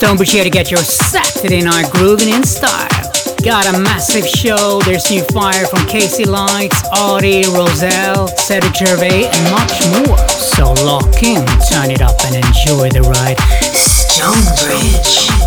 Stonebridge here to get your Saturday night grooving in style. Got a massive show, there's new fire from KC Lights, Audie, Roselle, Cedric Gervais, and much more. So lock in, turn it up, and enjoy the ride. Stonebridge.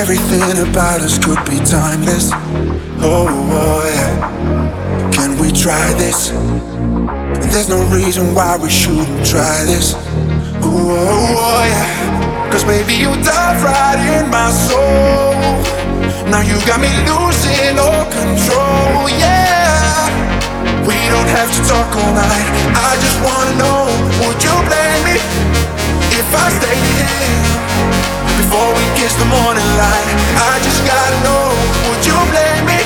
Everything about us could be timeless. Oh, oh yeah. Can we try this? There's no reason why we shouldn't try this. Oh, oh, oh yeah. Cause baby, you dive right in my soul. Now you got me losing all control, yeah. We don't have to talk all night. I just wanna know, would you blame me if I stay here? Before we kiss the morning light. I just gotta know, would you blame me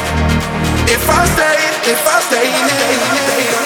if I stay, if I stay here? escape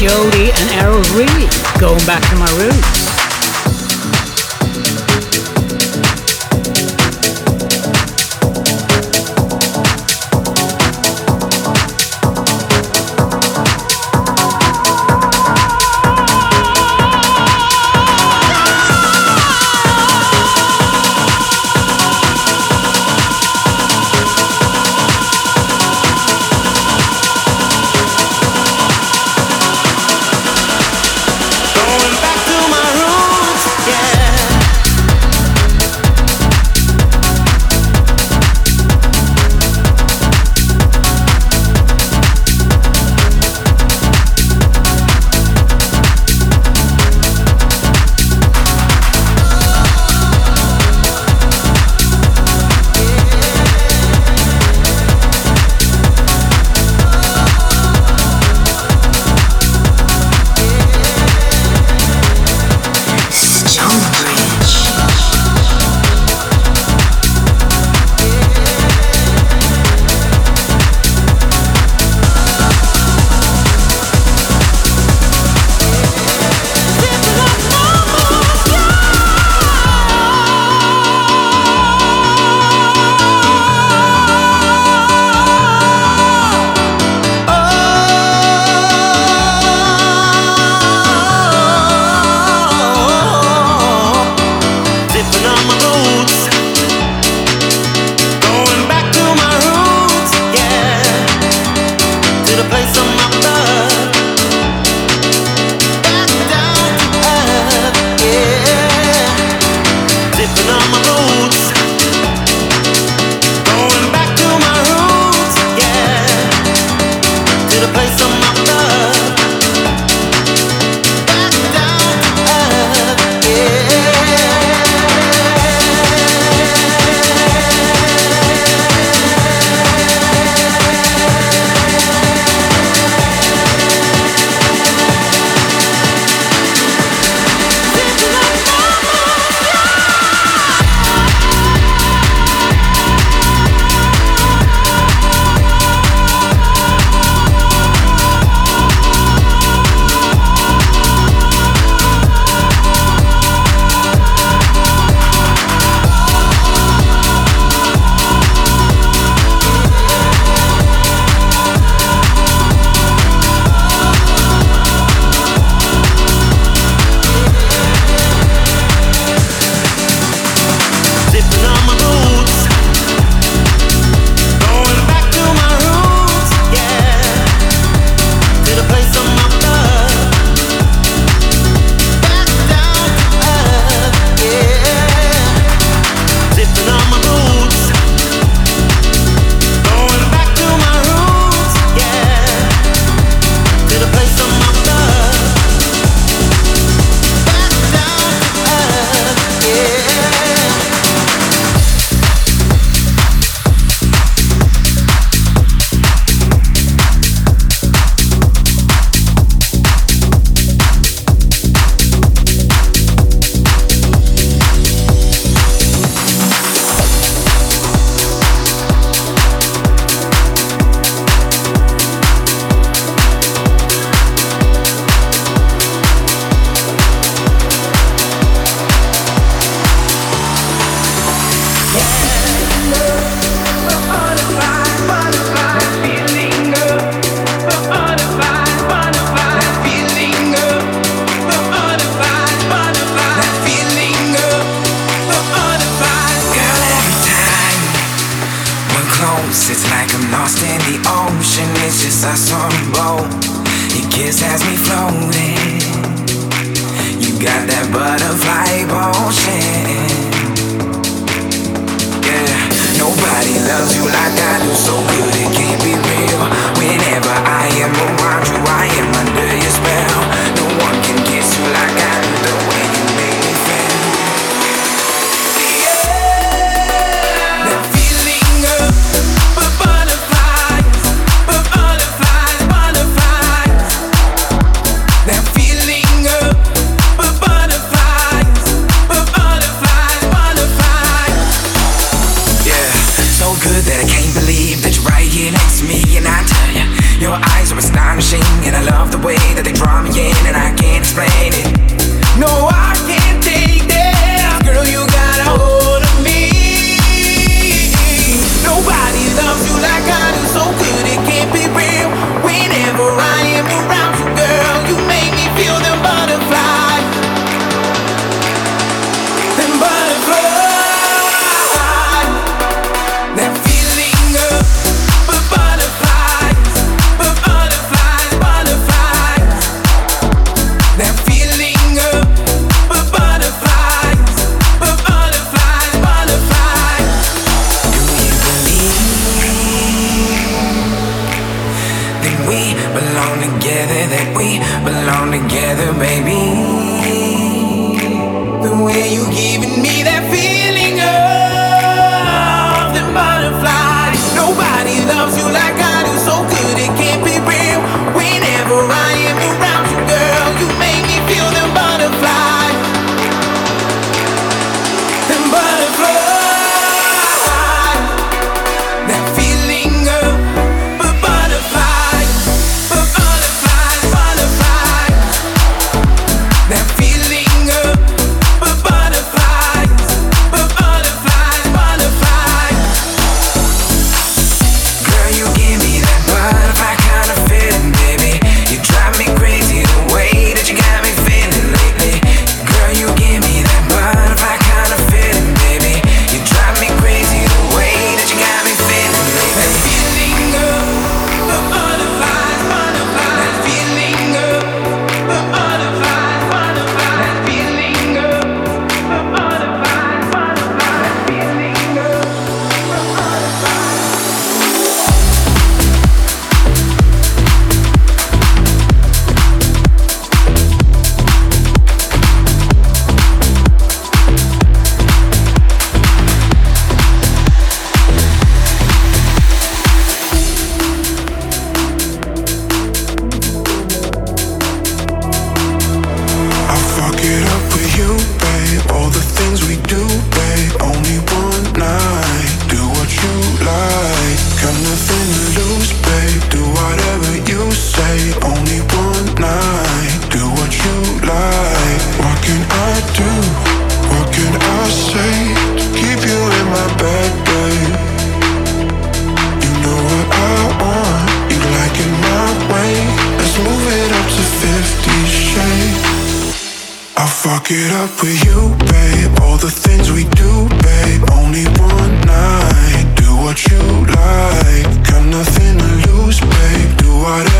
Jody and Fuck it up with you, babe. All the things we do, babe. Only one night. Do what you like. Got nothing to lose, babe. Do whatever.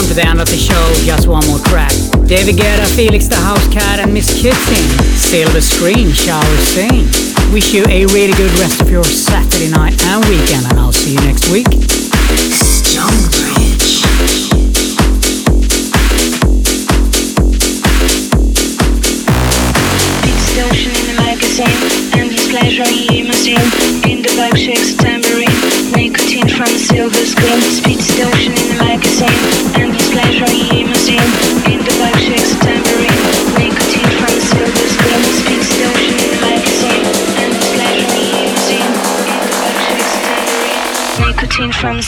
Come to the end of the show. Just one more track. David Guetta, Felix da Housecat, and Miss Kittin. Silver Screen, Shower Scene. Wish you a really good rest of your Saturday night and weekend, and I'll see you next next week. Stonebridge. Distortion in the magazine, endless pleasure in limousine. In the vibe shakes tambourine, nicotine from the silver screen. Speed distortion in the magazine, from